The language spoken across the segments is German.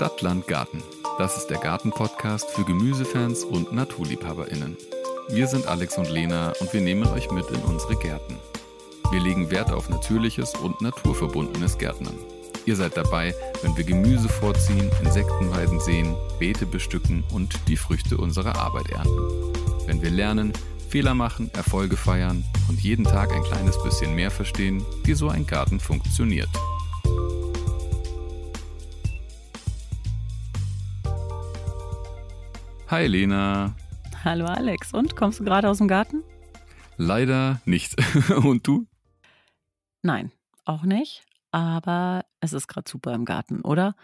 Stadtland Garten. Das ist der Garten-Podcast für Gemüsefans und NaturliebhaberInnen. Wir sind Alex und Lena und wir nehmen euch mit in unsere Gärten. Wir legen Wert auf natürliches und naturverbundenes Gärtnern. Ihr seid dabei, wenn wir Gemüse vorziehen, Insektenweiden sehen, Beete bestücken und die Früchte unserer Arbeit ernten. Wenn wir lernen, Fehler machen, Erfolge feiern und jeden Tag ein kleines bisschen mehr verstehen, wie so ein Garten funktioniert. Hi Lena. Hallo Alex. Und kommst du gerade aus dem Garten? Leider nicht. Und du? Nein, auch nicht. Aber es ist gerade super im Garten, oder?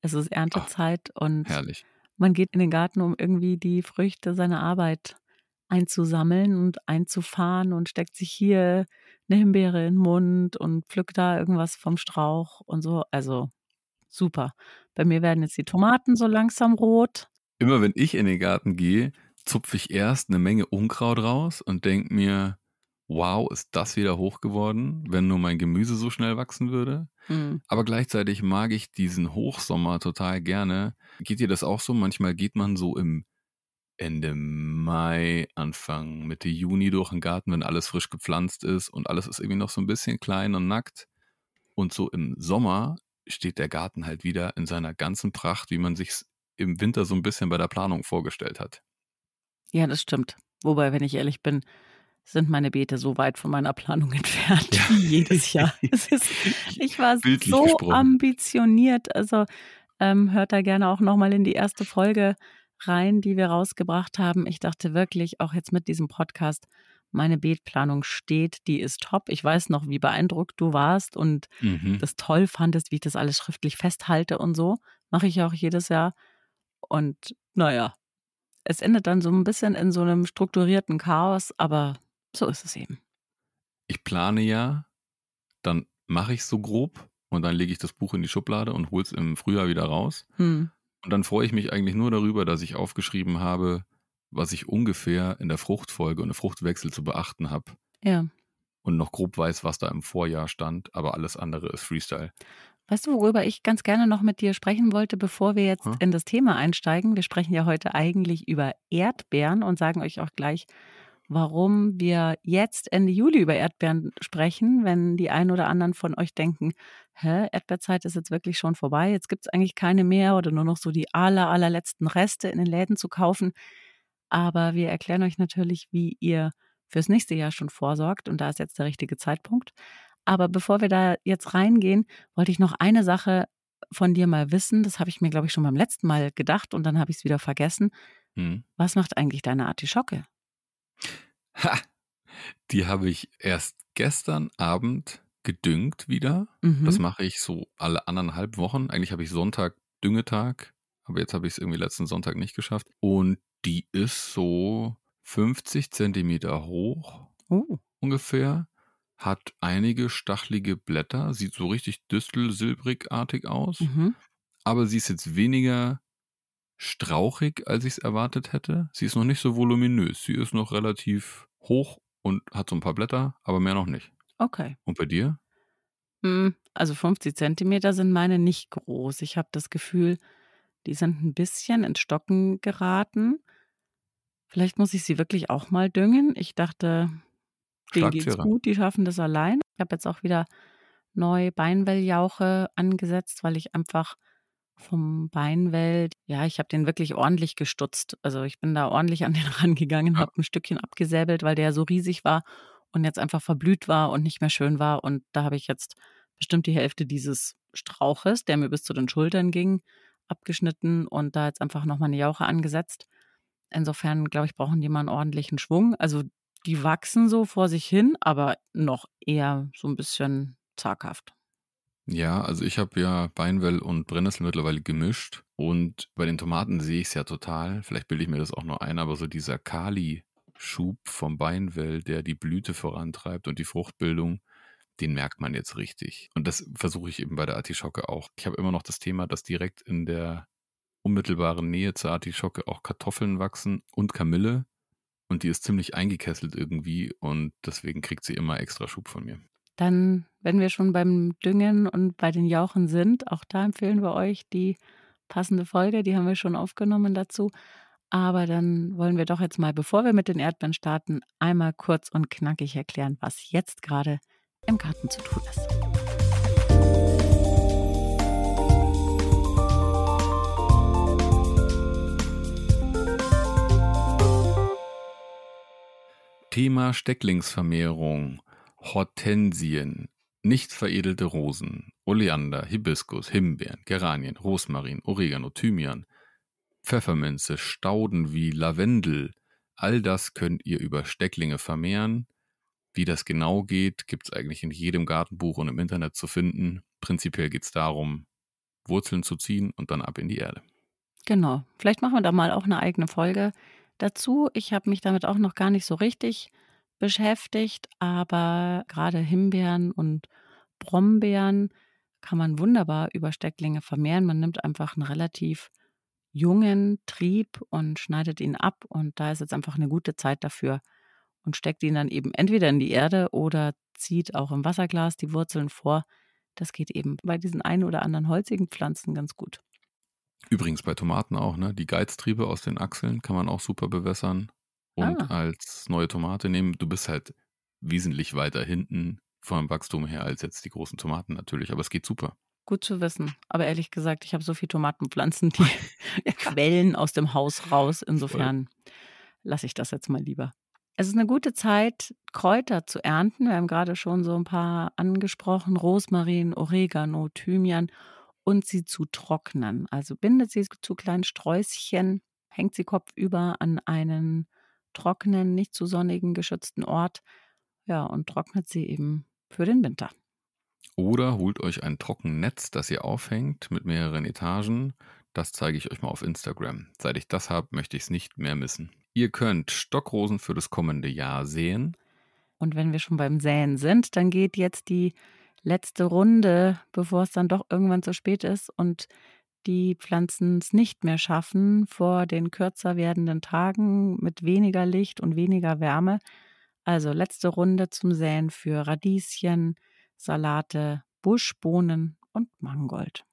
Es ist Erntezeit Ach, und herrlich. man geht in den Garten, um irgendwie die Früchte seiner Arbeit einzusammeln und einzufahren und steckt sich hier eine Himbeere in den Mund und pflückt da irgendwas vom Strauch und so. Also super. Bei mir werden jetzt die Tomaten so langsam rot. Immer wenn ich in den Garten gehe, zupfe ich erst eine Menge Unkraut raus und denke mir, wow, ist das wieder hoch geworden, wenn nur mein Gemüse so schnell wachsen würde. Mhm. Aber gleichzeitig mag ich diesen Hochsommer total gerne. Geht dir das auch so? Manchmal geht man so im Ende Mai, Anfang Mitte Juni durch den Garten, wenn alles frisch gepflanzt ist und alles ist irgendwie noch so ein bisschen klein und nackt. Und so im Sommer steht der Garten halt wieder in seiner ganzen Pracht, wie man sich im Winter so ein bisschen bei der Planung vorgestellt hat. Ja, das stimmt. Wobei, wenn ich ehrlich bin, sind meine Beete so weit von meiner Planung entfernt ja. wie jedes Jahr. Ist, ich war Bildlich so gesprochen. ambitioniert. Also ähm, hört da gerne auch nochmal in die erste Folge rein, die wir rausgebracht haben. Ich dachte wirklich, auch jetzt mit diesem Podcast, meine Beetplanung steht, die ist top. Ich weiß noch, wie beeindruckt du warst und mhm. das toll fandest, wie ich das alles schriftlich festhalte und so. Mache ich auch jedes Jahr. Und naja, es endet dann so ein bisschen in so einem strukturierten Chaos, aber so ist es eben. Ich plane ja, dann mache ich so grob und dann lege ich das Buch in die Schublade und hole es im Frühjahr wieder raus. Hm. Und dann freue ich mich eigentlich nur darüber, dass ich aufgeschrieben habe, was ich ungefähr in der Fruchtfolge und der Fruchtwechsel zu beachten habe. Ja. Und noch grob weiß, was da im Vorjahr stand, aber alles andere ist Freestyle. Weißt du, worüber ich ganz gerne noch mit dir sprechen wollte, bevor wir jetzt hm? in das Thema einsteigen? Wir sprechen ja heute eigentlich über Erdbeeren und sagen euch auch gleich, warum wir jetzt Ende Juli über Erdbeeren sprechen, wenn die einen oder anderen von euch denken, hä, Erdbeerzeit ist jetzt wirklich schon vorbei, jetzt gibt es eigentlich keine mehr oder nur noch so die aller, allerletzten Reste in den Läden zu kaufen. Aber wir erklären euch natürlich, wie ihr fürs nächste Jahr schon vorsorgt und da ist jetzt der richtige Zeitpunkt. Aber bevor wir da jetzt reingehen, wollte ich noch eine Sache von dir mal wissen. Das habe ich mir, glaube ich, schon beim letzten Mal gedacht und dann habe ich es wieder vergessen. Hm. Was macht eigentlich deine Artischocke? Ha! Die habe ich erst gestern Abend gedüngt wieder. Mhm. Das mache ich so alle anderthalb Wochen. Eigentlich habe ich Sonntag Düngetag, aber jetzt habe ich es irgendwie letzten Sonntag nicht geschafft. Und die ist so 50 Zentimeter hoch oh. ungefähr hat einige stachelige Blätter, sieht so richtig düstel-silbrigartig aus. Mhm. Aber sie ist jetzt weniger strauchig, als ich es erwartet hätte. Sie ist noch nicht so voluminös. Sie ist noch relativ hoch und hat so ein paar Blätter, aber mehr noch nicht. Okay. Und bei dir? Hm, also 50 Zentimeter sind meine nicht groß. Ich habe das Gefühl, die sind ein bisschen ins Stocken geraten. Vielleicht muss ich sie wirklich auch mal düngen. Ich dachte, Denen geht's gut, die schaffen das allein. Ich habe jetzt auch wieder neu Beinwelljauche angesetzt, weil ich einfach vom Beinwell, ja, ich habe den wirklich ordentlich gestutzt. Also ich bin da ordentlich an den rangegangen, ja. habe ein Stückchen abgesäbelt, weil der so riesig war und jetzt einfach verblüht war und nicht mehr schön war. Und da habe ich jetzt bestimmt die Hälfte dieses Strauches, der mir bis zu den Schultern ging, abgeschnitten und da jetzt einfach nochmal eine Jauche angesetzt. Insofern, glaube ich, brauchen die mal einen ordentlichen Schwung. Also die wachsen so vor sich hin, aber noch eher so ein bisschen zaghaft. Ja, also ich habe ja Beinwell und Brennnessel mittlerweile gemischt und bei den Tomaten sehe ich es ja total. Vielleicht bilde ich mir das auch nur ein, aber so dieser Kali-Schub vom Beinwell, der die Blüte vorantreibt und die Fruchtbildung, den merkt man jetzt richtig. Und das versuche ich eben bei der Artischocke auch. Ich habe immer noch das Thema, dass direkt in der unmittelbaren Nähe zur Artischocke auch Kartoffeln wachsen und Kamille. Und die ist ziemlich eingekesselt irgendwie und deswegen kriegt sie immer extra Schub von mir. Dann, wenn wir schon beim Düngen und bei den Jauchen sind, auch da empfehlen wir euch die passende Folge, die haben wir schon aufgenommen dazu. Aber dann wollen wir doch jetzt mal, bevor wir mit den Erdbeeren starten, einmal kurz und knackig erklären, was jetzt gerade im Garten zu tun ist. Thema Stecklingsvermehrung, Hortensien, nicht veredelte Rosen, Oleander, Hibiskus, Himbeeren, Geranien, Rosmarin, Oregano, Thymian, Pfefferminze, Stauden wie Lavendel, all das könnt ihr über Stecklinge vermehren. Wie das genau geht, gibt es eigentlich in jedem Gartenbuch und im Internet zu finden. Prinzipiell geht es darum, Wurzeln zu ziehen und dann ab in die Erde. Genau. Vielleicht machen wir da mal auch eine eigene Folge dazu. Ich habe mich damit auch noch gar nicht so richtig beschäftigt, aber gerade Himbeeren und Brombeeren kann man wunderbar über Stecklinge vermehren. Man nimmt einfach einen relativ jungen Trieb und schneidet ihn ab und da ist jetzt einfach eine gute Zeit dafür und steckt ihn dann eben entweder in die Erde oder zieht auch im Wasserglas die Wurzeln vor. Das geht eben bei diesen ein oder anderen holzigen Pflanzen ganz gut. Übrigens bei Tomaten auch, ne? Die Geiztriebe aus den Achseln kann man auch super bewässern und ah. als neue Tomate nehmen. Du bist halt wesentlich weiter hinten vom Wachstum her als jetzt die großen Tomaten natürlich, aber es geht super. Gut zu wissen. Aber ehrlich gesagt, ich habe so viele Tomatenpflanzen, die quellen aus dem Haus raus. Insofern lasse ich das jetzt mal lieber. Es ist eine gute Zeit, Kräuter zu ernten. Wir haben gerade schon so ein paar angesprochen: Rosmarin, Oregano, Thymian und sie zu trocknen. Also bindet sie zu kleinen Sträußchen, hängt sie kopfüber an einen trockenen, nicht zu sonnigen, geschützten Ort. Ja, und trocknet sie eben für den Winter. Oder holt euch ein Trockennetz, das ihr aufhängt mit mehreren Etagen. Das zeige ich euch mal auf Instagram. Seit ich das habe, möchte ich es nicht mehr missen. Ihr könnt Stockrosen für das kommende Jahr säen. Und wenn wir schon beim Säen sind, dann geht jetzt die letzte Runde, bevor es dann doch irgendwann zu spät ist und die Pflanzen es nicht mehr schaffen vor den kürzer werdenden Tagen mit weniger Licht und weniger Wärme. Also letzte Runde zum Säen für Radieschen, Salate, Buschbohnen und Mangold.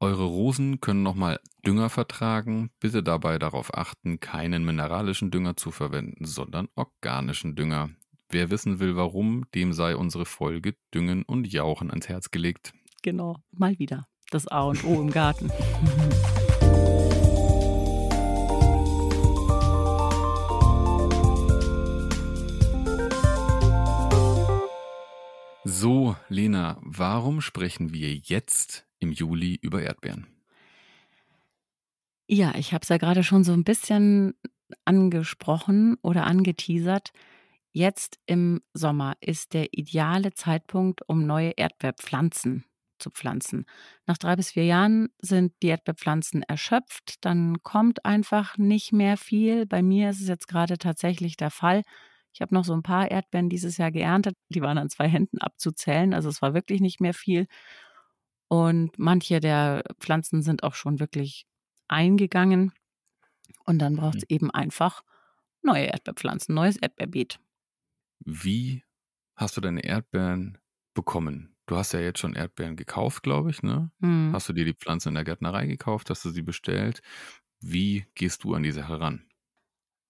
Eure Rosen können nochmal Dünger vertragen. Bitte dabei darauf achten, keinen mineralischen Dünger zu verwenden, sondern organischen Dünger. Wer wissen will, warum, dem sei unsere Folge Düngen und Jauchen ans Herz gelegt. Genau, mal wieder. Das A und O im Garten. So, Lena, warum sprechen wir jetzt im Juli über Erdbeeren? Ja, ich habe es ja gerade schon so ein bisschen angesprochen oder angeteasert. Jetzt im Sommer ist der ideale Zeitpunkt, um neue Erdbeerpflanzen zu pflanzen. Nach drei bis vier Jahren sind die Erdbeerpflanzen erschöpft, dann kommt einfach nicht mehr viel. Bei mir ist es jetzt gerade tatsächlich der Fall. Ich habe noch so ein paar Erdbeeren dieses Jahr geerntet. Die waren an zwei Händen abzuzählen. Also es war wirklich nicht mehr viel. Und manche der Pflanzen sind auch schon wirklich eingegangen. Und dann braucht es mhm. eben einfach neue Erdbeerpflanzen, neues Erdbeerbeet. Wie hast du deine Erdbeeren bekommen? Du hast ja jetzt schon Erdbeeren gekauft, glaube ich, ne? Mhm. Hast du dir die Pflanze in der Gärtnerei gekauft? Hast du sie bestellt? Wie gehst du an die Sache ran?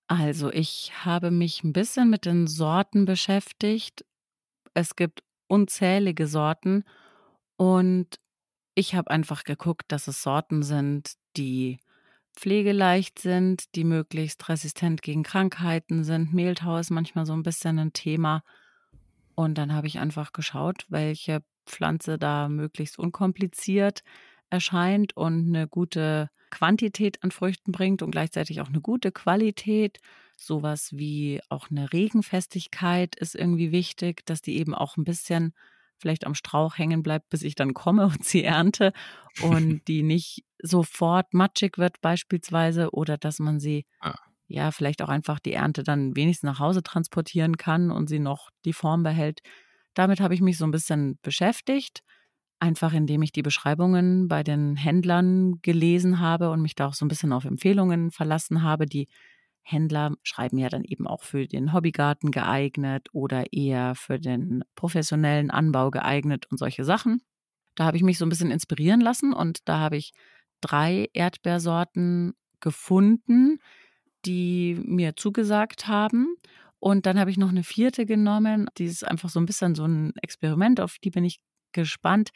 Also, ich habe mich ein bisschen mit den Sorten beschäftigt. Es gibt unzählige Sorten und ich habe einfach geguckt, dass es Sorten sind, die pflegeleicht sind, die möglichst resistent gegen Krankheiten sind. Mehltau ist manchmal so ein bisschen ein Thema. Und dann habe ich einfach geschaut, welche Pflanze da möglichst unkompliziert erscheint und eine gute Quantität an Früchten bringt und gleichzeitig auch eine gute Qualität. Sowas wie auch eine Regenfestigkeit ist irgendwie wichtig, dass die eben auch ein bisschen vielleicht am Strauch hängen bleibt, bis ich dann komme und sie ernte und die nicht sofort matschig wird beispielsweise oder dass man sie ah. ja vielleicht auch einfach die Ernte dann wenigstens nach Hause transportieren kann und sie noch die Form behält. Damit habe ich mich so ein bisschen beschäftigt Einfach indem ich die Beschreibungen bei den Händlern gelesen habe und mich da auch so ein bisschen auf Empfehlungen verlassen habe. Die Händler schreiben ja dann eben auch für den Hobbygarten geeignet oder eher für den professionellen Anbau geeignet und solche Sachen. Da habe ich mich so ein bisschen inspirieren lassen und da habe ich drei Erdbeersorten gefunden, die mir zugesagt haben. Und dann habe ich noch eine vierte genommen. Die ist einfach so ein bisschen so ein Experiment, auf die bin ich gespannt.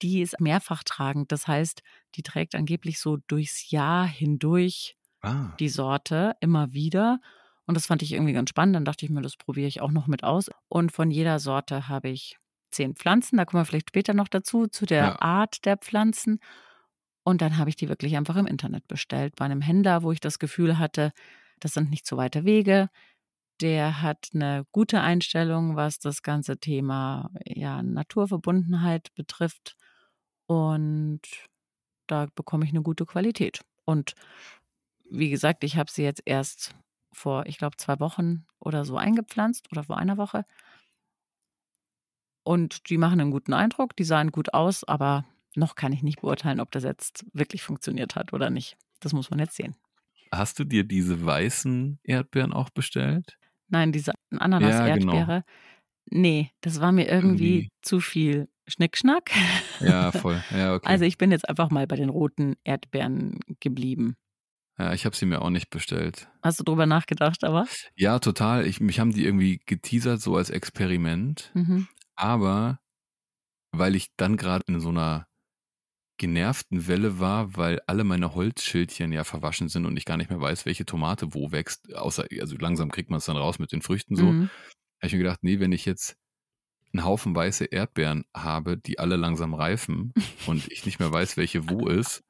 Die ist mehrfach tragend. Das heißt, die trägt angeblich so durchs Jahr hindurch ah. die Sorte immer wieder. Und das fand ich irgendwie ganz spannend. Dann dachte ich mir, das probiere ich auch noch mit aus. Und von jeder Sorte habe ich zehn Pflanzen. Da kommen wir vielleicht später noch dazu, zu der ja. Art der Pflanzen. Und dann habe ich die wirklich einfach im Internet bestellt, bei einem Händler, wo ich das Gefühl hatte, das sind nicht so weite Wege. Der hat eine gute Einstellung, was das ganze Thema ja, Naturverbundenheit betrifft. Und da bekomme ich eine gute Qualität. Und wie gesagt, ich habe sie jetzt erst vor, ich glaube, zwei Wochen oder so eingepflanzt oder vor einer Woche. Und die machen einen guten Eindruck, die sahen gut aus, aber noch kann ich nicht beurteilen, ob das jetzt wirklich funktioniert hat oder nicht. Das muss man jetzt sehen. Hast du dir diese weißen Erdbeeren auch bestellt? Nein, diese Ananas-Erdbeere. Ja, genau. Nee, das war mir irgendwie, irgendwie. zu viel Schnickschnack. Ja, voll. Ja, okay. Also ich bin jetzt einfach mal bei den roten Erdbeeren geblieben. Ja, ich habe sie mir auch nicht bestellt. Hast du drüber nachgedacht, aber? Ja, total. Ich, mich haben die irgendwie geteasert, so als Experiment. Mhm. Aber weil ich dann gerade in so einer genervten Welle war, weil alle meine Holzschildchen ja verwaschen sind und ich gar nicht mehr weiß, welche Tomate wo wächst. Außer, also langsam kriegt man es dann raus mit den Früchten so. Mhm. Habe ich mir gedacht, nee, wenn ich jetzt einen Haufen weiße Erdbeeren habe, die alle langsam reifen und ich nicht mehr weiß, welche wo ist,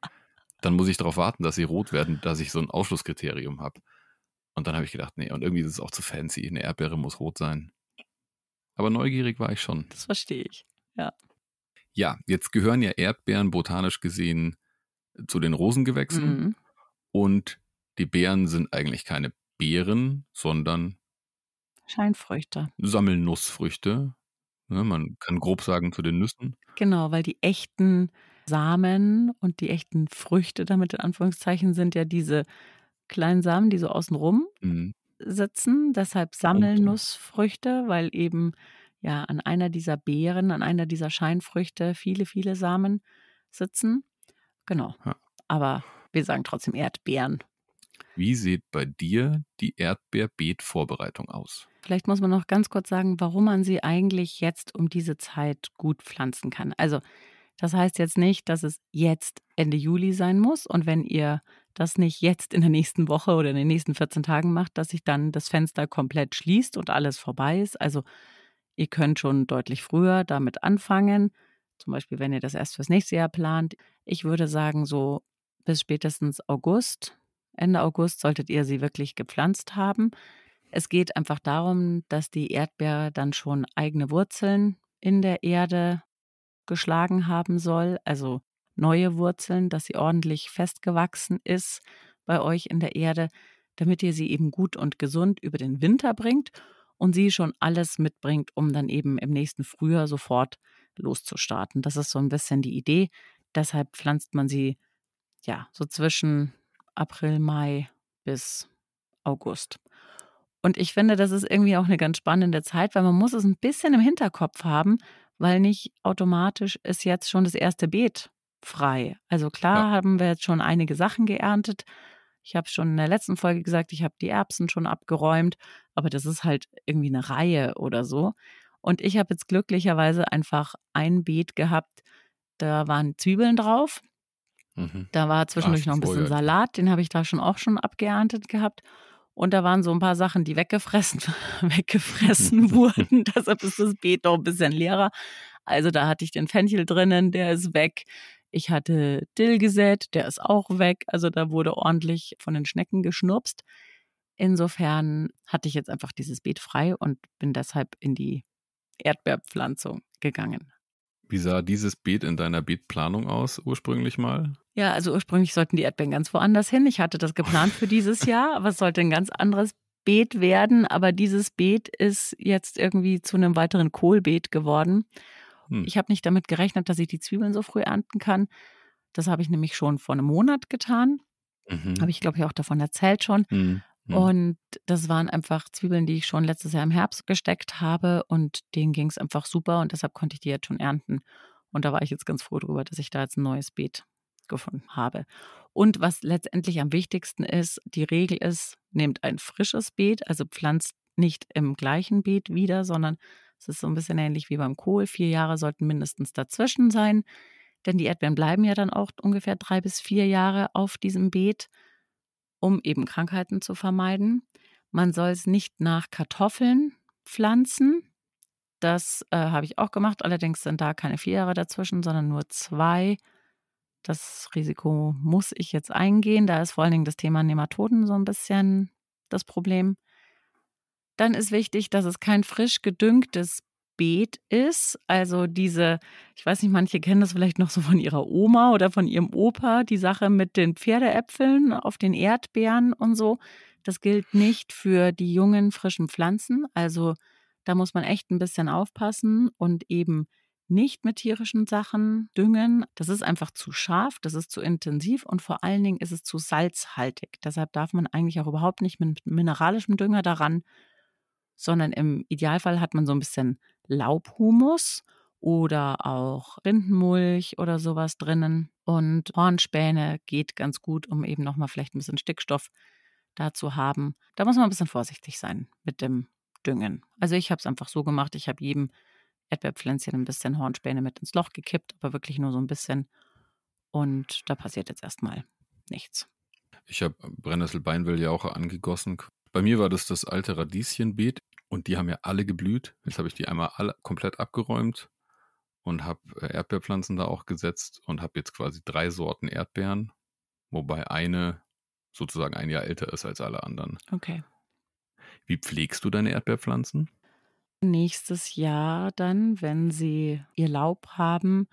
dann muss ich darauf warten, dass sie rot werden, dass ich so ein Ausschlusskriterium habe. Und dann habe ich gedacht, nee, und irgendwie ist es auch zu fancy. Eine Erdbeere muss rot sein. Aber neugierig war ich schon. Das verstehe ich, ja. Ja, jetzt gehören ja Erdbeeren botanisch gesehen zu den Rosengewächsen. Mhm. Und die Beeren sind eigentlich keine Beeren, sondern Scheinfrüchte. Sammelnussfrüchte. Ja, man kann grob sagen zu den Nüssen. Genau, weil die echten Samen und die echten Früchte damit in Anführungszeichen sind ja diese kleinen Samen, die so außenrum mhm. sitzen. Deshalb Sammelnussfrüchte, weil eben ja an einer dieser Beeren, an einer dieser Scheinfrüchte viele, viele Samen sitzen. Genau. Ja. Aber wir sagen trotzdem Erdbeeren. Wie sieht bei dir die Erdbeerbeetvorbereitung aus? Vielleicht muss man noch ganz kurz sagen, warum man sie eigentlich jetzt um diese Zeit gut pflanzen kann. Also, das heißt jetzt nicht, dass es jetzt Ende Juli sein muss und wenn ihr das nicht jetzt in der nächsten Woche oder in den nächsten 14 Tagen macht, dass sich dann das Fenster komplett schließt und alles vorbei ist. Also Ihr könnt schon deutlich früher damit anfangen, zum Beispiel wenn ihr das erst fürs nächste Jahr plant. Ich würde sagen, so bis spätestens August, Ende August solltet ihr sie wirklich gepflanzt haben. Es geht einfach darum, dass die Erdbeere dann schon eigene Wurzeln in der Erde geschlagen haben soll, also neue Wurzeln, dass sie ordentlich festgewachsen ist bei euch in der Erde, damit ihr sie eben gut und gesund über den Winter bringt und sie schon alles mitbringt, um dann eben im nächsten Frühjahr sofort loszustarten. Das ist so ein bisschen die Idee. Deshalb pflanzt man sie ja so zwischen April, Mai bis August. Und ich finde, das ist irgendwie auch eine ganz spannende Zeit, weil man muss es ein bisschen im Hinterkopf haben, weil nicht automatisch ist jetzt schon das erste Beet frei. Also klar ja. haben wir jetzt schon einige Sachen geerntet, ich habe schon in der letzten Folge gesagt, ich habe die Erbsen schon abgeräumt, aber das ist halt irgendwie eine Reihe oder so. Und ich habe jetzt glücklicherweise einfach ein Beet gehabt, da waren Zwiebeln drauf. Mhm. Da war zwischendurch Ach, noch ein bisschen. Salat, den habe ich da schon auch schon abgeerntet gehabt. Und da waren so ein paar Sachen, die weggefressen, weggefressen wurden. Deshalb ist das Beet noch ein bisschen leerer. Also da hatte ich den Fenchel drinnen, der ist weg. Ich hatte Dill gesät, der ist auch weg. Also da wurde ordentlich von den Schnecken geschnurpst. Insofern hatte ich jetzt einfach dieses Beet frei und bin deshalb in die Erdbeerpflanzung gegangen. Wie sah dieses Beet in deiner Beetplanung aus, ursprünglich mal? Ja, also ursprünglich sollten die Erdbeeren ganz woanders hin. Ich hatte das geplant für dieses Jahr, aber es sollte ein ganz anderes Beet werden. Aber dieses Beet ist jetzt irgendwie zu einem weiteren Kohlbeet geworden. Hm. Ich habe nicht damit gerechnet, dass ich die Zwiebeln so früh ernten kann. Das habe ich nämlich schon vor einem Monat getan. Mhm. Habe ich, glaube ich, auch davon erzählt schon. Mhm. Und das waren einfach Zwiebeln, die ich schon letztes Jahr im Herbst gesteckt habe und denen ging es einfach super und deshalb konnte ich die jetzt schon ernten. Und da war ich jetzt ganz froh drüber, dass ich da jetzt ein neues Beet gefunden habe. Und was letztendlich am wichtigsten ist, die Regel ist, nehmt ein frisches Beet, also pflanzt nicht im gleichen Beet wieder, sondern es ist so ein bisschen ähnlich wie beim Kohl. Vier Jahre sollten mindestens dazwischen sein, denn die Erdbeeren bleiben ja dann auch ungefähr drei bis vier Jahre auf diesem Beet, um eben Krankheiten zu vermeiden. Man soll es nicht nach Kartoffeln pflanzen. Das äh, habe ich auch gemacht. Allerdings sind da keine vier Jahre dazwischen, sondern nur zwei. Das Risiko muss ich jetzt eingehen. Da ist vor allen Dingen das Thema Nematoden so ein bisschen das Problem. Dann ist wichtig, dass es kein frisch gedüngtes Beet ist. Also diese, ich weiß nicht, manche kennen das vielleicht noch so von ihrer Oma oder von ihrem Opa, die Sache mit den Pferdeäpfeln auf den Erdbeeren und so. Das gilt nicht für die jungen, frischen Pflanzen. Also da muss man echt ein bisschen aufpassen und eben nicht mit tierischen Sachen düngen. Das ist einfach zu scharf, das ist zu intensiv und vor allen Dingen ist es zu salzhaltig. Deshalb darf man eigentlich auch überhaupt nicht mit mineralischem Dünger daran, sondern im Idealfall hat man so ein bisschen Laubhumus oder auch Rindenmulch oder sowas drinnen. Und Hornspäne geht ganz gut, um eben nochmal vielleicht ein bisschen Stickstoff da zu haben. Da muss man ein bisschen vorsichtig sein mit dem Düngen. Also ich habe es einfach so gemacht, ich habe jedem Erdbeerpflänzchen ein bisschen Hornspäne mit ins Loch gekippt, aber wirklich nur so ein bisschen. Und da passiert jetzt erstmal nichts. Ich habe Brennnesselbeinwell ja auch angegossen. Bei mir war das das alte Radieschenbeet und die haben ja alle geblüht. Jetzt habe ich die einmal alle komplett abgeräumt und habe äh, Erdbeerpflanzen da auch gesetzt und habe jetzt quasi drei Sorten Erdbeeren, wobei eine sozusagen ein Jahr älter ist als alle anderen. Okay. Wie pflegst du deine Erdbeerpflanzen? Nächstes Jahr dann, wenn sie ihr Laub haben,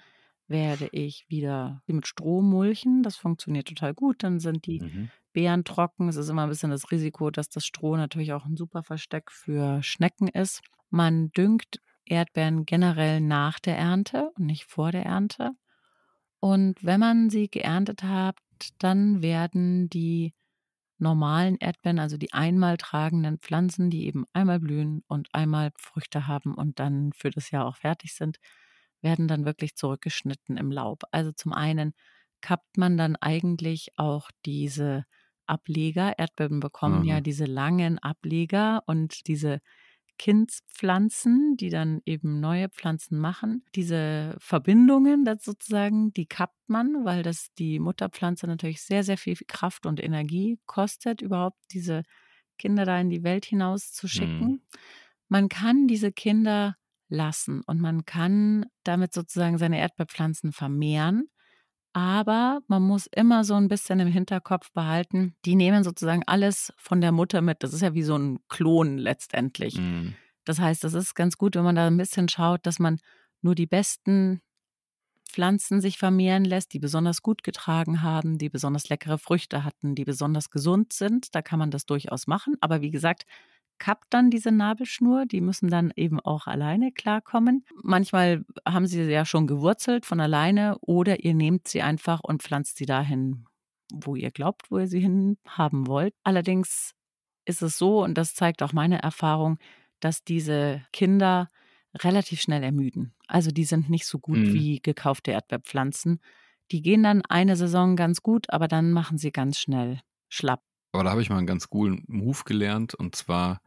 werde ich wieder mit Stroh mulchen. Das funktioniert total gut. Dann sind die mhm. Beeren trocken. Es ist immer ein bisschen das Risiko, dass das Stroh natürlich auch ein super Versteck für Schnecken ist. Man düngt Erdbeeren generell nach der Ernte und nicht vor der Ernte. Und wenn man sie geerntet hat, dann werden die normalen Erdbeeren, also die einmal tragenden Pflanzen, die eben einmal blühen und einmal Früchte haben und dann für das Jahr auch fertig sind, werden dann wirklich zurückgeschnitten im Laub. Also zum einen kappt man dann eigentlich auch diese Ableger. Erdbeeren bekommen mhm. ja diese langen Ableger und diese Kindspflanzen, die dann eben neue Pflanzen machen. Diese Verbindungen das sozusagen, die kappt man, weil das die Mutterpflanze natürlich sehr, sehr viel Kraft und Energie kostet, überhaupt diese Kinder da in die Welt hinaus zu schicken. Mhm. Man kann diese Kinder lassen und man kann damit sozusagen seine Erdbeerpflanzen vermehren. Aber man muss immer so ein bisschen im Hinterkopf behalten, die nehmen sozusagen alles von der Mutter mit. Das ist ja wie so ein Klon letztendlich. Mhm. Das heißt, das ist ganz gut, wenn man da ein bisschen schaut, dass man nur die besten Pflanzen sich vermehren lässt, die besonders gut getragen haben, die besonders leckere Früchte hatten, die besonders gesund sind. Da kann man das durchaus machen. Aber wie gesagt, kappt dann diese Nabelschnur. Die müssen dann eben auch alleine klarkommen. Manchmal haben sie ja schon gewurzelt von alleine oder ihr nehmt sie einfach und pflanzt sie dahin, wo ihr glaubt, wo ihr sie hin haben wollt. Allerdings ist es so, und das zeigt auch meine Erfahrung, dass diese Kinder relativ schnell ermüden. Also die sind nicht so gut mhm. wie gekaufte Erdbeerpflanzen. Die gehen dann eine Saison ganz gut, aber dann machen sie ganz schnell schlapp. Aber da habe ich mal einen ganz coolen Move gelernt und zwar,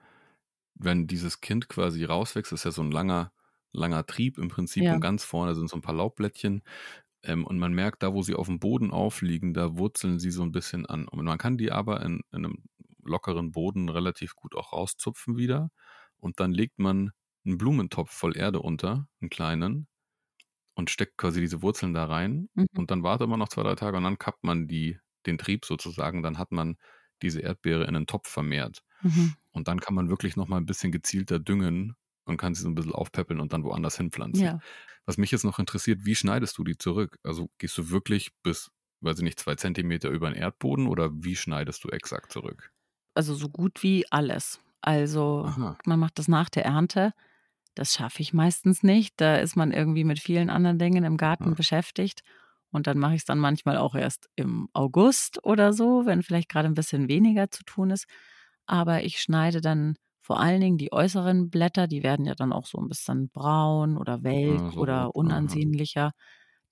wenn dieses Kind quasi rauswächst, ist ja so ein langer, langer Trieb im Prinzip ja. und ganz vorne sind so ein paar Laubblättchen ähm, und man merkt, da wo sie auf dem Boden aufliegen, da wurzeln sie so ein bisschen an. Und man kann die aber in, in einem lockeren Boden relativ gut auch rauszupfen wieder und dann legt man einen Blumentopf voll Erde unter, einen kleinen, und steckt quasi diese Wurzeln da rein mhm. und dann wartet man noch zwei, drei Tage und dann kappt man die, den Trieb sozusagen, dann hat man diese Erdbeere in einen Topf vermehrt. Mhm. Und dann kann man wirklich nochmal ein bisschen gezielter düngen und kann sie so ein bisschen aufpäppeln und dann woanders hinpflanzen. Ja. Was mich jetzt noch interessiert, wie schneidest du die zurück? Also gehst du wirklich bis, weiß ich nicht, zwei Zentimeter über den Erdboden oder wie schneidest du exakt zurück? Also so gut wie alles. Also Aha. man macht das nach der Ernte. Das schaffe ich meistens nicht. Da ist man irgendwie mit vielen anderen Dingen im Garten ja. beschäftigt. Und dann mache ich es dann manchmal auch erst im August oder so, wenn vielleicht gerade ein bisschen weniger zu tun ist. Aber ich schneide dann vor allen Dingen die äußeren Blätter, die werden ja dann auch so ein bisschen braun oder welk ja, so oder unansehnlicher.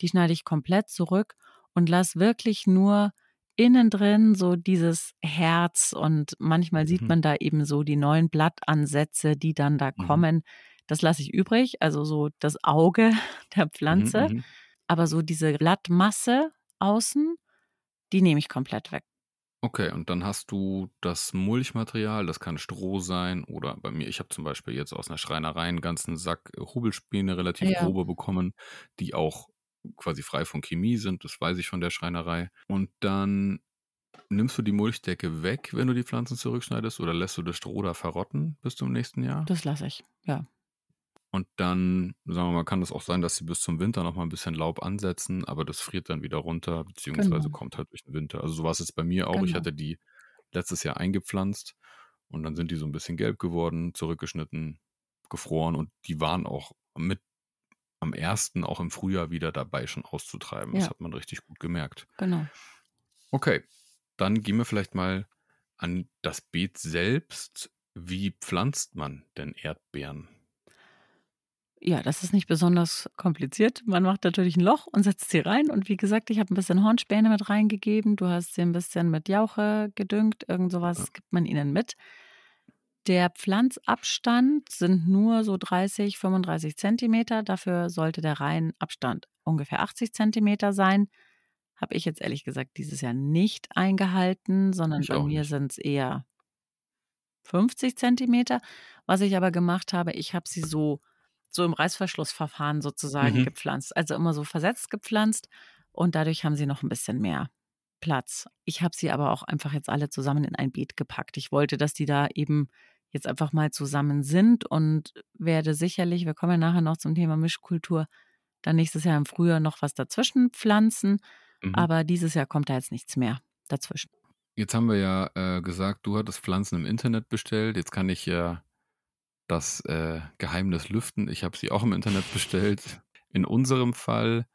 Die schneide ich komplett zurück und lass wirklich nur innen drin so dieses Herz und manchmal sieht Mhm. man da eben so die neuen Blattansätze, die dann da Mhm. kommen. Das lasse ich übrig, also so das Auge der Mhm, Pflanze. mhm. Aber so diese Blattmasse außen, die nehme ich komplett weg. Okay, und dann hast du das Mulchmaterial, das kann Stroh sein oder bei mir, ich habe zum Beispiel jetzt aus einer Schreinerei einen ganzen Sack Hobelspäne, relativ Ja. grobe bekommen, die auch quasi frei von Chemie sind, das weiß ich von der Schreinerei. Und dann nimmst du die Mulchdecke weg, wenn du die Pflanzen zurückschneidest oder lässt du das Stroh da verrotten bis zum nächsten Jahr? Das lasse ich, ja. Und dann, sagen wir mal, kann es auch sein, dass sie bis zum Winter noch mal ein bisschen Laub ansetzen, aber das friert dann wieder runter, beziehungsweise Genau. kommt halt durch den Winter. Also so war es jetzt bei mir auch. Ich Genau. hatte die letztes Jahr eingepflanzt und dann sind die so ein bisschen gelb geworden, zurückgeschnitten, gefroren und die waren auch mit am ersten auch im Frühjahr wieder dabei schon auszutreiben. Das Ja. hat man richtig gut gemerkt. Genau. Okay, dann gehen wir vielleicht mal an das Beet selbst. Wie pflanzt man denn Erdbeeren? Ja, das ist nicht besonders kompliziert. Man macht natürlich ein Loch und setzt sie rein. Und wie gesagt, ich habe ein bisschen Hornspäne mit reingegeben. Du hast sie ein bisschen mit Jauche gedüngt. Irgend Ja. sowas gibt man ihnen mit. Der Pflanzabstand sind nur so 30, 35 Zentimeter. Dafür sollte der Reihenabstand ungefähr 80 Zentimeter sein. Habe ich jetzt ehrlich gesagt dieses Jahr nicht eingehalten, sondern Ich bei mir sind es eher 50 Zentimeter. Was ich aber gemacht habe, ich habe sie so, so im Reißverschlussverfahren sozusagen Mhm. gepflanzt. Also immer so versetzt gepflanzt und dadurch haben sie noch ein bisschen mehr Platz. Ich habe sie aber auch einfach jetzt alle zusammen in ein Beet gepackt. Ich wollte, dass die da eben jetzt einfach mal zusammen sind und werde sicherlich, wir kommen ja nachher noch zum Thema Mischkultur, dann nächstes Jahr im Frühjahr noch was dazwischen pflanzen. Mhm. Aber dieses Jahr kommt da jetzt nichts mehr dazwischen. Jetzt haben wir ja äh, gesagt, du hattest Pflanzen im Internet bestellt. Jetzt kann ich ja das äh, Geheimnis lüften. Ich habe sie auch im Internet bestellt. In unserem Fall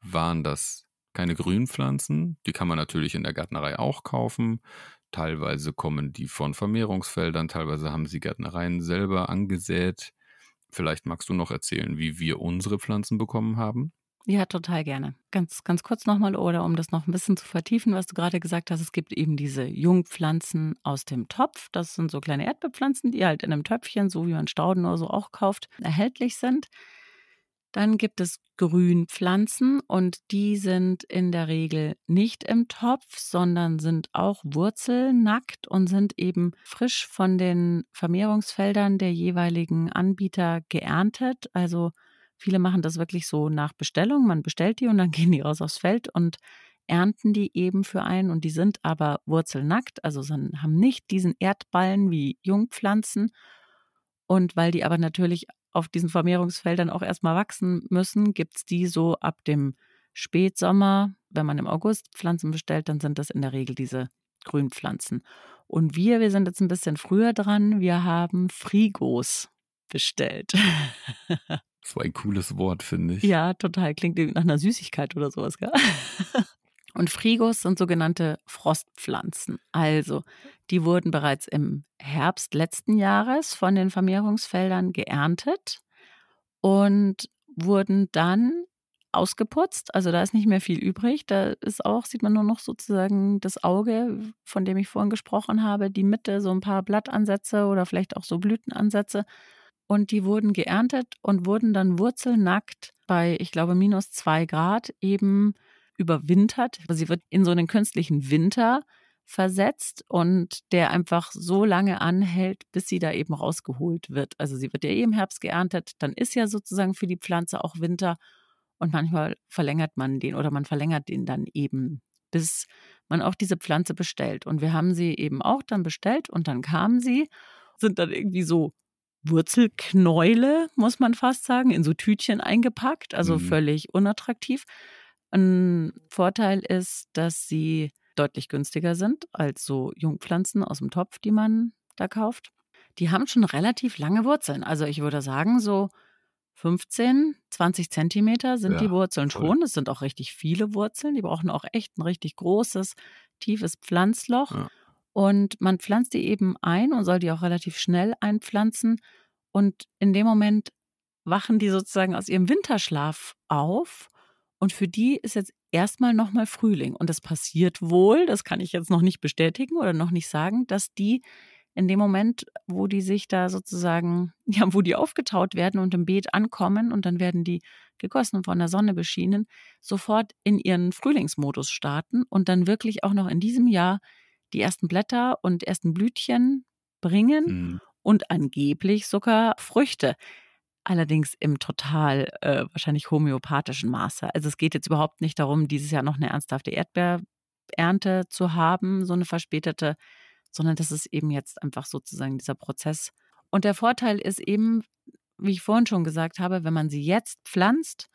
waren das keine Grünpflanzen. Die kann man natürlich in der Gärtnerei auch kaufen. Teilweise kommen die von Vermehrungsfeldern, teilweise haben sie Gärtnereien selber angesät. Vielleicht magst du noch erzählen, wie wir unsere Pflanzen bekommen haben. Ja, total gerne. Ganz, ganz kurz nochmal, oder um das noch ein bisschen zu vertiefen, was du gerade gesagt hast, es gibt eben diese Jungpflanzen aus dem Topf. Das sind so kleine Erdbeerpflanzen, die halt in einem Töpfchen, so wie man Stauden oder so auch kauft, erhältlich sind. Dann gibt es Grünpflanzen und die sind in der Regel nicht im Topf, sondern sind auch wurzelnackt und sind eben frisch von den Vermehrungsfeldern der jeweiligen Anbieter geerntet. Also viele machen das wirklich so nach Bestellung. Man bestellt die und dann gehen die raus aufs Feld und ernten die eben für einen und die sind aber wurzelnackt, also haben nicht diesen Erdballen wie Jungpflanzen. Und weil die aber natürlich auf diesen Vermehrungsfeldern auch erstmal wachsen müssen, gibt es die so ab dem Spätsommer. Wenn man im August Pflanzen bestellt, dann sind das in der Regel diese Grünpflanzen. Und wir, wir sind jetzt ein bisschen früher dran. Wir haben Frigos bestellt. Das war ein cooles Wort, finde ich. ja, total. Klingt irgendwie nach einer Süßigkeit oder sowas, gell? Und Frigos sind sogenannte Frostpflanzen. Also, die wurden bereits im Herbst letzten Jahres von den Vermehrungsfeldern geerntet und wurden dann ausgeputzt. Also da ist nicht mehr viel übrig. Da ist auch, sieht man nur noch sozusagen das Auge, von dem ich vorhin gesprochen habe, die Mitte, so ein paar Blattansätze oder vielleicht auch so Blütenansätze. Und die wurden geerntet und wurden dann wurzelnackt bei, ich glaube, minus zwei Grad eben überwintert. Also sie wird in so einen künstlichen Winter versetzt und der einfach so lange anhält, bis sie da eben rausgeholt wird. Also sie wird ja eh im Herbst geerntet, dann ist ja sozusagen für die Pflanze auch Winter und manchmal verlängert man den oder man verlängert den dann eben, bis man auch diese Pflanze bestellt. Und wir haben sie eben auch dann bestellt und dann kamen sie, sind dann irgendwie so Wurzelknäule, muss man fast sagen, in so Tütchen eingepackt, also Mhm. völlig unattraktiv. Ein Vorteil ist, dass sie deutlich günstiger sind als so Jungpflanzen aus dem Topf, die man da kauft. Die haben schon relativ lange Wurzeln. Also ich würde sagen, so 15, 20 Zentimeter sind Ja, die Wurzeln voll. schon. Es sind auch richtig viele Wurzeln. Die brauchen auch echt ein richtig großes, tiefes Pflanzloch. Ja. Und man pflanzt die eben ein und soll die auch relativ schnell einpflanzen. Und in dem Moment wachen die sozusagen aus ihrem Winterschlaf auf. Und für die ist jetzt erstmal nochmal Frühling. Und es passiert wohl, das kann ich jetzt noch nicht bestätigen oder noch nicht sagen, dass die in dem Moment, wo die sich da sozusagen, ja, wo die aufgetaut werden und im Beet ankommen und dann werden die gegossen und von der Sonne beschienen, sofort in ihren Frühlingsmodus starten und dann wirklich auch noch in diesem Jahr die ersten Blätter und ersten Blütchen bringen mhm. und angeblich sogar Früchte. Allerdings im total äh, wahrscheinlich homöopathischen Maße. Also es geht jetzt überhaupt nicht darum, dieses Jahr noch eine ernsthafte Erdbeerernte zu haben, so eine verspätete, sondern das ist eben jetzt einfach sozusagen dieser Prozess. Und der Vorteil ist eben, wie ich vorhin schon gesagt habe, wenn man sie jetzt pflanzt,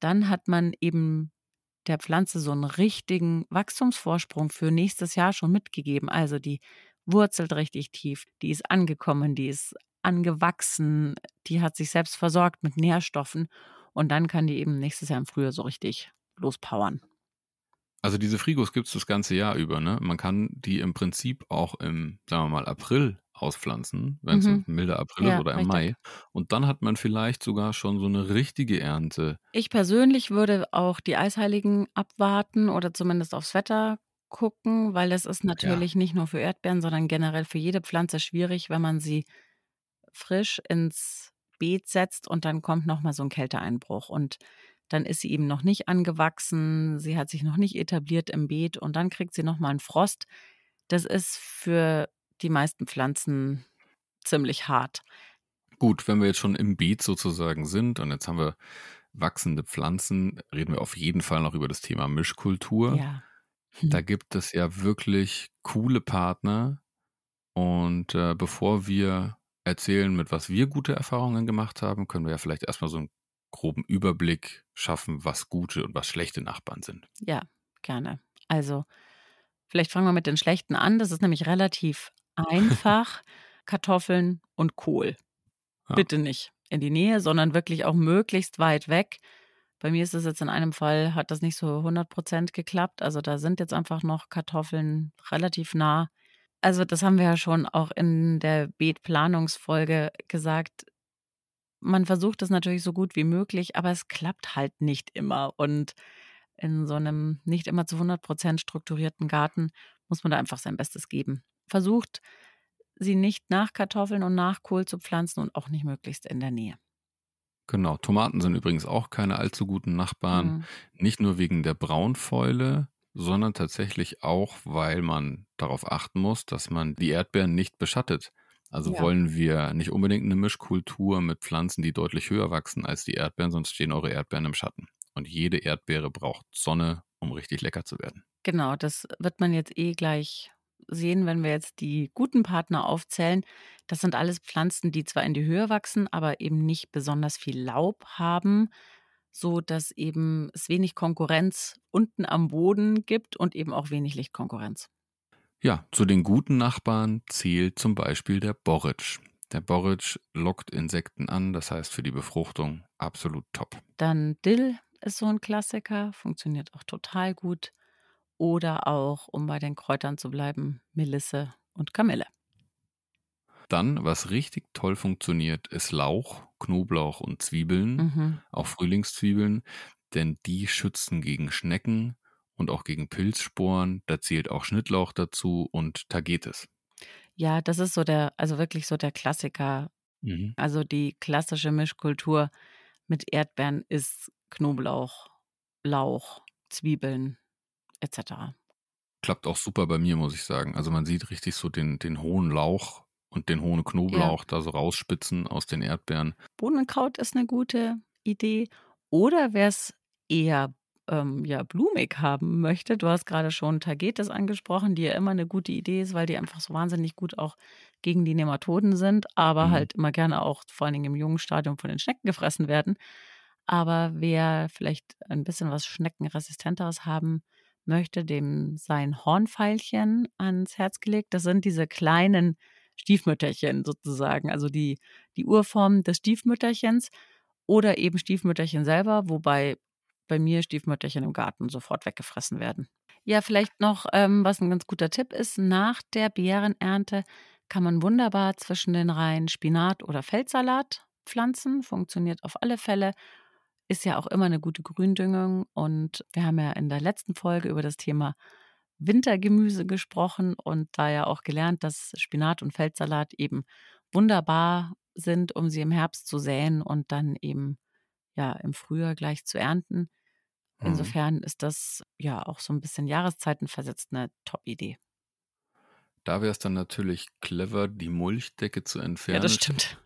dann hat man eben der Pflanze so einen richtigen Wachstumsvorsprung für nächstes Jahr schon mitgegeben. Also die wurzelt richtig tief, die ist angekommen, die ist angewachsen, die hat sich selbst versorgt mit Nährstoffen und dann kann die eben nächstes Jahr im Frühjahr so richtig lospowern. Also diese Frigos gibt es das ganze Jahr über, ne? Man kann die im Prinzip auch im, sagen wir mal, April auspflanzen, wenn es mhm. ein milder April ja, ist oder im richtig. Mai. Und dann hat man vielleicht sogar schon so eine richtige Ernte. Ich persönlich würde auch die Eisheiligen abwarten oder zumindest aufs Wetter gucken, weil es ist natürlich ja. nicht nur für Erdbeeren, sondern generell für jede Pflanze schwierig, wenn man sie frisch ins Beet setzt und dann kommt nochmal so ein Kälteeinbruch und dann ist sie eben noch nicht angewachsen, sie hat sich noch nicht etabliert im Beet und dann kriegt sie nochmal einen Frost. Das ist für die meisten Pflanzen ziemlich hart. Gut, wenn wir jetzt schon im Beet sozusagen sind und jetzt haben wir wachsende Pflanzen, reden wir auf jeden Fall noch über das Thema Mischkultur. Ja. Hm. Da gibt es ja wirklich coole Partner. Und äh, bevor wir erzählen, mit was wir gute Erfahrungen gemacht haben, können wir ja vielleicht erstmal so einen groben Überblick schaffen, was gute und was schlechte Nachbarn sind. Ja, gerne. Also, vielleicht fangen wir mit den schlechten an. Das ist nämlich relativ einfach. Kartoffeln und Kohl. Ja. Bitte nicht in die Nähe, sondern wirklich auch möglichst weit weg. Bei mir ist es jetzt in einem Fall, hat das nicht so 100 Prozent geklappt. Also da sind jetzt einfach noch Kartoffeln relativ nah also das haben wir ja schon auch in der Beetplanungsfolge gesagt. Man versucht das natürlich so gut wie möglich, aber es klappt halt nicht immer. Und in so einem nicht immer zu 100 Prozent strukturierten Garten muss man da einfach sein Bestes geben. Versucht, sie nicht nach Kartoffeln und nach Kohl zu pflanzen und auch nicht möglichst in der Nähe. Genau, Tomaten sind übrigens auch keine allzu guten Nachbarn. Mhm. Nicht nur wegen der Braunfäule, sondern tatsächlich auch, weil man darauf achten muss, dass man die Erdbeeren nicht beschattet. Also ja. wollen wir nicht unbedingt eine Mischkultur mit Pflanzen, die deutlich höher wachsen als die Erdbeeren, sonst stehen eure Erdbeeren im Schatten. Und jede Erdbeere braucht Sonne, um richtig lecker zu werden. Genau, das wird man jetzt eh gleich sehen, wenn wir jetzt die guten Partner aufzählen. Das sind alles Pflanzen, die zwar in die Höhe wachsen, aber eben nicht besonders viel Laub haben so dass eben es wenig Konkurrenz unten am Boden gibt und eben auch wenig Lichtkonkurrenz. Ja, zu den guten Nachbarn zählt zum Beispiel der Borretsch. Der Borretsch lockt Insekten an, das heißt für die Befruchtung absolut top. Dann Dill ist so ein Klassiker, funktioniert auch total gut. Oder auch, um bei den Kräutern zu bleiben, Melisse und Kamille. Dann, was richtig toll funktioniert, ist Lauch, Knoblauch und Zwiebeln, mhm. auch Frühlingszwiebeln, denn die schützen gegen Schnecken und auch gegen Pilzsporen. Da zählt auch Schnittlauch dazu und Tagetes. Ja, das ist so der, also wirklich so der Klassiker. Mhm. Also die klassische Mischkultur mit Erdbeeren ist Knoblauch, Lauch, Zwiebeln etc. Klappt auch super bei mir, muss ich sagen. Also man sieht richtig so den, den hohen Lauch und den hohen Knoblauch ja. da so rausspitzen aus den Erdbeeren. Bohnenkraut ist eine gute Idee. Oder wer es eher ähm, ja, blumig haben möchte, du hast gerade schon Tagetes angesprochen, die ja immer eine gute Idee ist, weil die einfach so wahnsinnig gut auch gegen die Nematoden sind, aber mhm. halt immer gerne auch vor allen Dingen im jungen Stadium von den Schnecken gefressen werden. Aber wer vielleicht ein bisschen was Schneckenresistenteres haben möchte, dem sein Hornpfeilchen ans Herz gelegt. Das sind diese kleinen Stiefmütterchen sozusagen, also die, die Urform des Stiefmütterchens oder eben Stiefmütterchen selber, wobei bei mir Stiefmütterchen im Garten sofort weggefressen werden. Ja, vielleicht noch, ähm, was ein ganz guter Tipp ist, nach der Beerenernte kann man wunderbar zwischen den Reihen Spinat oder Feldsalat pflanzen, funktioniert auf alle Fälle. ist ja auch immer eine gute Gründüngung. Und wir haben ja in der letzten Folge über das Thema Wintergemüse gesprochen und da ja auch gelernt, dass Spinat und Feldsalat eben wunderbar sind, um sie im Herbst zu säen und dann eben ja im Frühjahr gleich zu ernten. Mhm. Insofern ist das ja auch so ein bisschen jahreszeitenversetzt eine Top-Idee. Da wäre es dann natürlich clever, die Mulchdecke zu entfernen. Ja, das stimmt.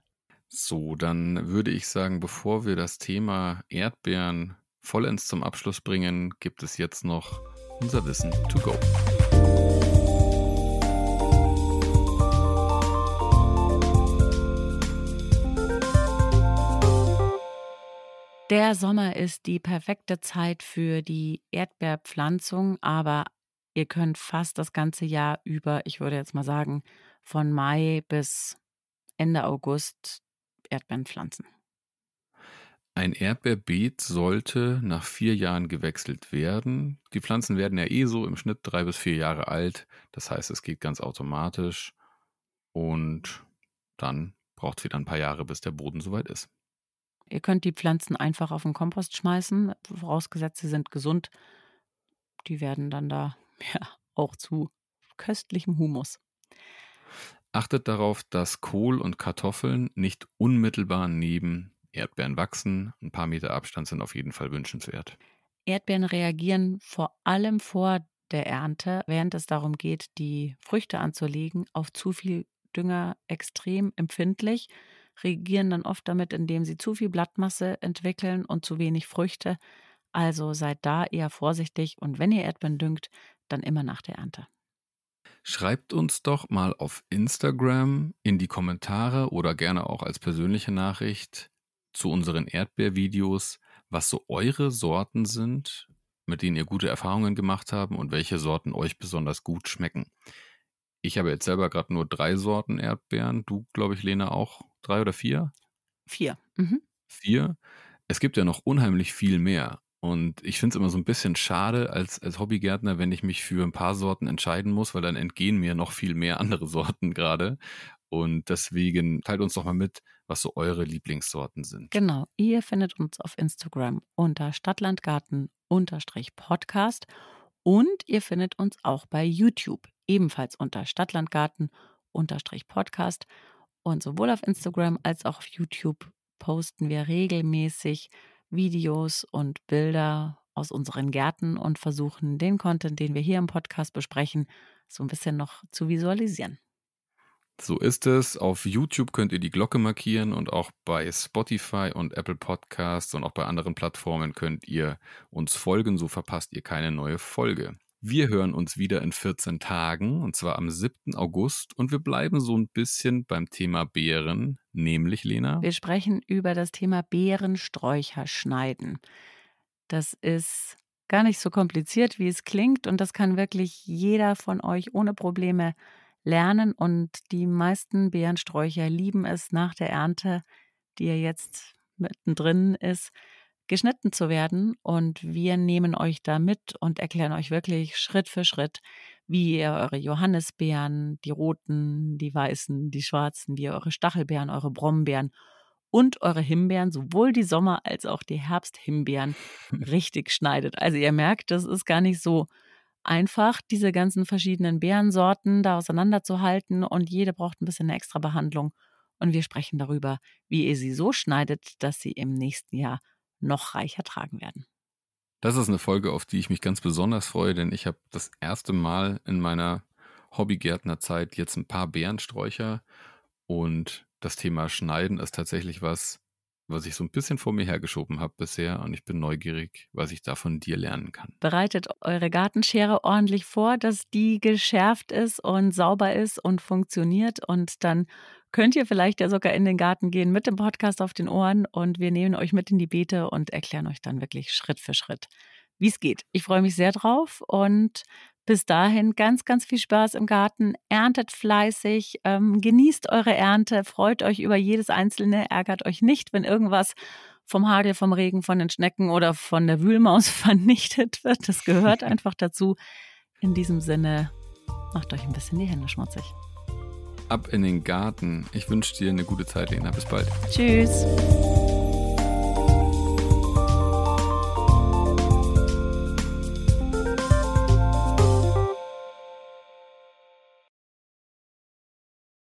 So, dann würde ich sagen, bevor wir das Thema Erdbeeren vollends zum Abschluss bringen, gibt es jetzt noch unser Wissen to go. Der Sommer ist die perfekte Zeit für die Erdbeerpflanzung, aber ihr könnt fast das ganze Jahr über, ich würde jetzt mal sagen, von Mai bis Ende August Erdbeeren pflanzen. Ein Erdbeerbeet sollte nach vier Jahren gewechselt werden. Die Pflanzen werden ja eh so im Schnitt drei bis vier Jahre alt. Das heißt, es geht ganz automatisch. Und dann braucht es wieder ein paar Jahre, bis der Boden soweit ist. Ihr könnt die Pflanzen einfach auf den Kompost schmeißen, vorausgesetzt sie sind gesund. Die werden dann da ja, auch zu köstlichem Humus. Achtet darauf, dass Kohl und Kartoffeln nicht unmittelbar neben Erdbeeren wachsen. Ein paar Meter Abstand sind auf jeden Fall wünschenswert. Erdbeeren reagieren vor allem vor der Ernte, während es darum geht, die Früchte anzulegen, auf zu viel Dünger extrem empfindlich, reagieren dann oft damit, indem sie zu viel Blattmasse entwickeln und zu wenig Früchte. Also seid da eher vorsichtig und wenn ihr Erdbeeren düngt, dann immer nach der Ernte. Schreibt uns doch mal auf Instagram in die Kommentare oder gerne auch als persönliche Nachricht zu unseren Erdbeervideos, was so eure Sorten sind, mit denen ihr gute Erfahrungen gemacht habt und welche Sorten euch besonders gut schmecken. Ich habe jetzt selber gerade nur drei Sorten Erdbeeren. Du, glaube ich, Lena, auch drei oder vier? Vier. Mhm. Vier. Es gibt ja noch unheimlich viel mehr. Und ich finde es immer so ein bisschen schade als, als Hobbygärtner, wenn ich mich für ein paar Sorten entscheiden muss, weil dann entgehen mir noch viel mehr andere Sorten gerade. Und deswegen teilt uns doch mal mit, was so eure Lieblingssorten sind. Genau, ihr findet uns auf Instagram unter Stadtlandgarten-Podcast und ihr findet uns auch bei YouTube, ebenfalls unter Stadtlandgarten-Podcast. Und sowohl auf Instagram als auch auf YouTube posten wir regelmäßig Videos und Bilder aus unseren Gärten und versuchen, den Content, den wir hier im Podcast besprechen, so ein bisschen noch zu visualisieren. So ist es. Auf YouTube könnt ihr die Glocke markieren und auch bei Spotify und Apple Podcasts und auch bei anderen Plattformen könnt ihr uns folgen, so verpasst ihr keine neue Folge. Wir hören uns wieder in 14 Tagen und zwar am 7. August und wir bleiben so ein bisschen beim Thema Beeren, nämlich Lena. Wir sprechen über das Thema Beerensträucher schneiden. Das ist gar nicht so kompliziert, wie es klingt und das kann wirklich jeder von euch ohne Probleme lernen und die meisten Beerensträucher lieben es nach der Ernte, die ja jetzt mittendrin ist, geschnitten zu werden. Und wir nehmen euch da mit und erklären euch wirklich Schritt für Schritt, wie ihr eure Johannisbeeren, die roten, die weißen, die schwarzen, wie ihr eure Stachelbeeren, eure Brombeeren und eure Himbeeren, sowohl die Sommer- als auch die Herbsthimbeeren, richtig schneidet. Also ihr merkt, das ist gar nicht so einfach, diese ganzen verschiedenen Beerensorten da auseinanderzuhalten und jede braucht ein bisschen eine extra Behandlung. Und wir sprechen darüber, wie ihr sie so schneidet, dass sie im nächsten Jahr noch reicher tragen werden. Das ist eine Folge, auf die ich mich ganz besonders freue, denn ich habe das erste Mal in meiner Hobbygärtnerzeit jetzt ein paar Beerensträucher und das Thema Schneiden ist tatsächlich was, was ich so ein bisschen vor mir hergeschoben habe bisher und ich bin neugierig, was ich da von dir lernen kann. Bereitet eure Gartenschere ordentlich vor, dass die geschärft ist und sauber ist und funktioniert und dann könnt ihr vielleicht ja sogar in den Garten gehen mit dem Podcast auf den Ohren und wir nehmen euch mit in die Beete und erklären euch dann wirklich Schritt für Schritt, wie es geht. Ich freue mich sehr drauf und bis dahin ganz, ganz viel Spaß im Garten. Erntet fleißig, ähm, genießt eure Ernte, freut euch über jedes einzelne, ärgert euch nicht, wenn irgendwas vom Hagel, vom Regen, von den Schnecken oder von der Wühlmaus vernichtet wird. Das gehört einfach dazu. In diesem Sinne, macht euch ein bisschen die Hände schmutzig. Ab in den Garten. Ich wünsche dir eine gute Zeit, Lena. Bis bald. Tschüss.